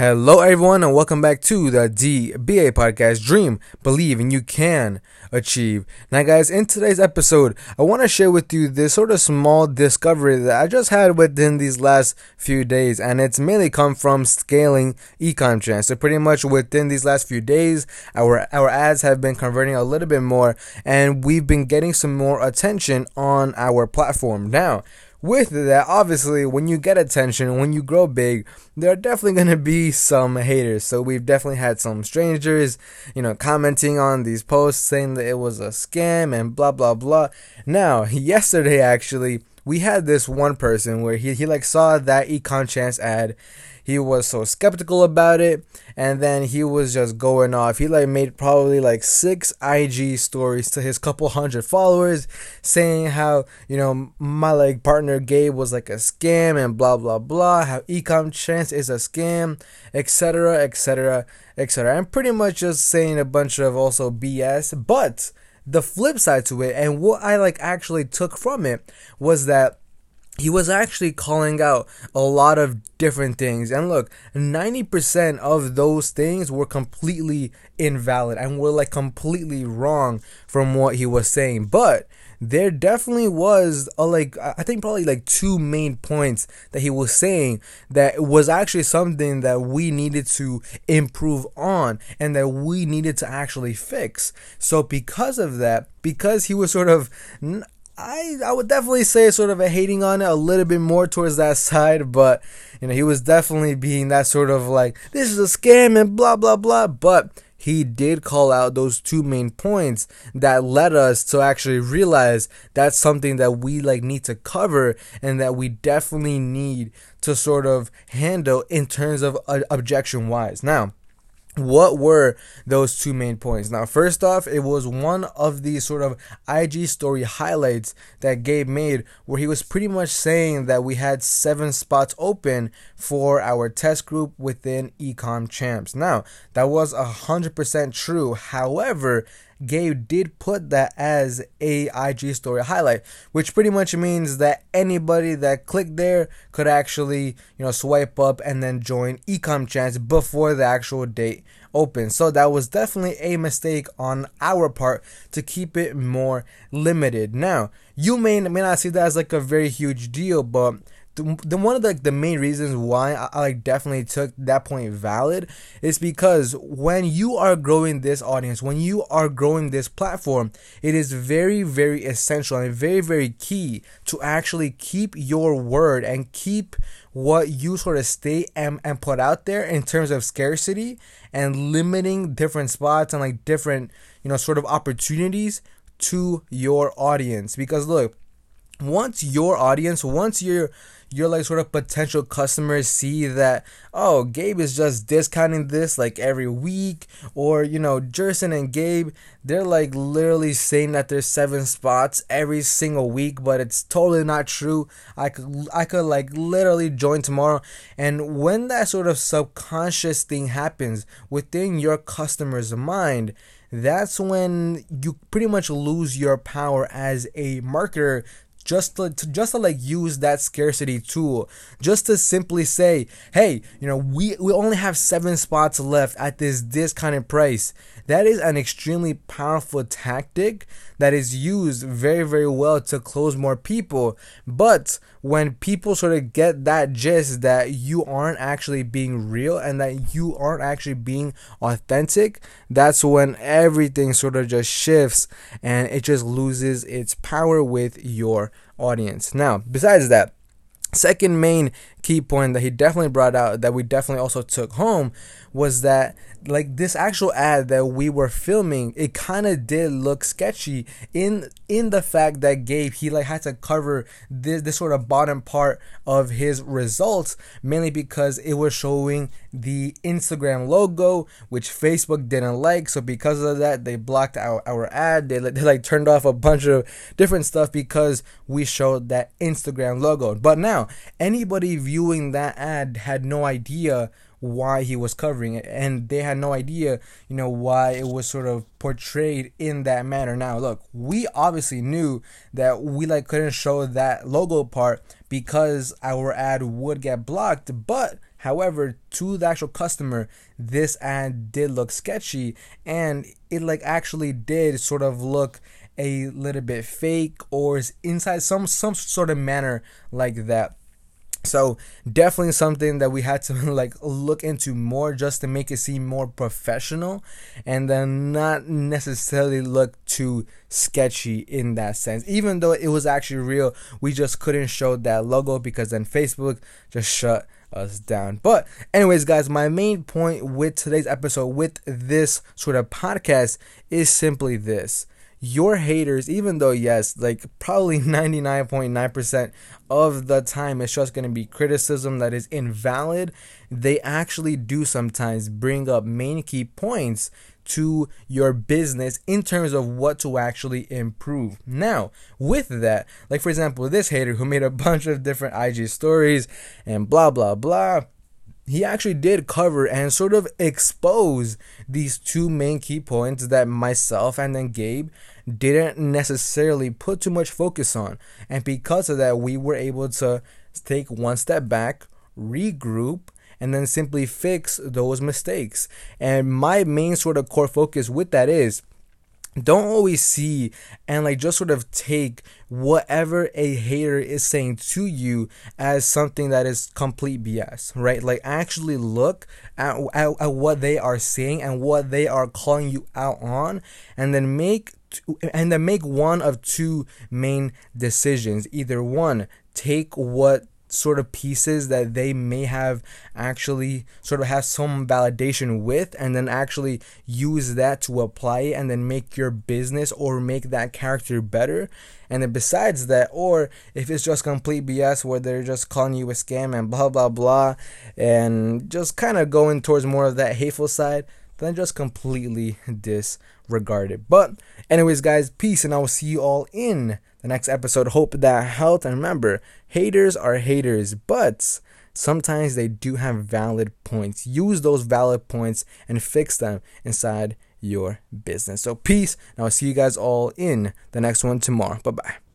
Hello, everyone, and welcome back to the DBA podcast Dream, Believe, and You Can Achieve. Now, guys, in today's episode, I want to share with you this sort of small discovery that I just had within these last few days, and it's mainly come from scaling ecom chance. So, pretty much within these last few days, our, our ads have been converting a little bit more, and we've been getting some more attention on our platform. Now, with that, obviously, when you get attention, when you grow big, there are definitely going to be some haters. So we've definitely had some strangers, you know, commenting on these posts saying that it was a scam and blah, blah, blah. Now, yesterday, actually, we had this one person where he, he like saw that ecom chance ad. He was so skeptical about it and then he was just going off. He like made probably like six ig stories to his couple hundred followers saying how you know my like partner gabe was like a scam and blah blah blah how ecom chance is a scam etc etc etc i'm pretty much just saying a bunch of also bs but the flip side to it and what i like actually took from it was that he was actually calling out a lot of different things. And look, 90% of those things were completely invalid and were like completely wrong from what he was saying. But there definitely was a like I think probably like two main points that he was saying that was actually something that we needed to improve on and that we needed to actually fix. So because of that, because he was sort of I I would definitely say sort of a hating on it a little bit more towards that side, but you know he was definitely being that sort of like this is a scam and blah blah blah. But he did call out those two main points that led us to actually realize that's something that we like need to cover and that we definitely need to sort of handle in terms of uh, objection wise. Now what were those two main points? Now, first off, it was one of these sort of IG story highlights that Gabe made where he was pretty much saying that we had seven spots open for our test group within Ecom Champs. Now, that was 100% true. However, Gabe did put that as a IG story highlight, which pretty much means that anybody that clicked there could actually, you know, swipe up and then join Ecom Chance before the actual date opens. So that was definitely a mistake on our part to keep it more limited. Now, you may may not see that as like a very huge deal, but the, the one of the, the main reasons why I, I like definitely took that point valid is because when you are growing this audience, when you are growing this platform, it is very very essential and very very key to actually keep your word and keep what you sort of state and, and put out there in terms of scarcity and limiting different spots and like different you know sort of opportunities to your audience. Because look once your audience once you're your like sort of potential customers see that oh Gabe is just discounting this like every week or you know Jerson and Gabe they're like literally saying that there's seven spots every single week but it's totally not true. I could I could like literally join tomorrow. And when that sort of subconscious thing happens within your customer's mind that's when you pretty much lose your power as a marketer just to, to, just to like use that scarcity tool. Just to simply say hey you know we we only have seven spots left at this discounted price. That is an extremely powerful tactic that is used very very well to close more people. But when people sort of get that gist that you aren't actually being real and that you aren't actually being authentic that's when everything sort of just shifts and it just loses its power with your audience. Now besides that second main key point that he definitely brought out that we definitely also took home was that like this actual ad that we were filming it kind of did look sketchy in in the fact that Gabe he like had to cover this this sort of bottom part of his results mainly because it was showing the Instagram logo which Facebook didn't like. So because of that they blocked our, our ad. They, they like turned off a bunch of different stuff because we showed that Instagram logo. But now anybody viewing that ad had no idea why he was covering it and they had no idea you know why it was sort of portrayed in that manner now look we obviously knew that we like couldn't show that logo part because our ad would get blocked but However, to the actual customer, this ad did look sketchy and it like actually did sort of look a little bit fake or inside some some sort of manner like that. So definitely something that we had to like look into more just to make it seem more professional and then not necessarily look too sketchy in that sense. Even though it was actually real, we just couldn't show that logo because then Facebook just shut us down. But anyways, guys, my main point with today's episode with this sort of podcast is simply this your haters, even though, yes, like probably 99.9% of the time it's just going to be criticism that is invalid, they actually do sometimes bring up main key points to your business in terms of what to actually improve. Now, with that, like for example, this hater who made a bunch of different IG stories and blah, blah, blah he actually did cover and sort of expose these two main key points that myself and then Gabe didn't necessarily put too much focus on. And because of that, we were able to take one step back, regroup, and then simply fix those mistakes. And my main sort of core focus with that is don't always see and like just sort of take whatever a hater is saying to you as something that is complete BS, right? Like actually look at, at, at what they are saying and what they are calling you out on, and then make and then make one of two main decisions. Either one, take what sort of pieces that they may have actually sort of have some validation with and then actually use that to apply it and then make your business or make that character better. And then besides that or if it's just complete bs where they're just calling you a scam and blah blah blah and just kind of going towards more of that hateful side then just completely disregard it. But anyways guys peace and i will see you all in the next episode. Hope that helped. And remember, haters are haters, but sometimes they do have valid points. Use those valid points and fix them inside your business. So, peace, and I'll see you guys all in the next one tomorrow. Bye bye.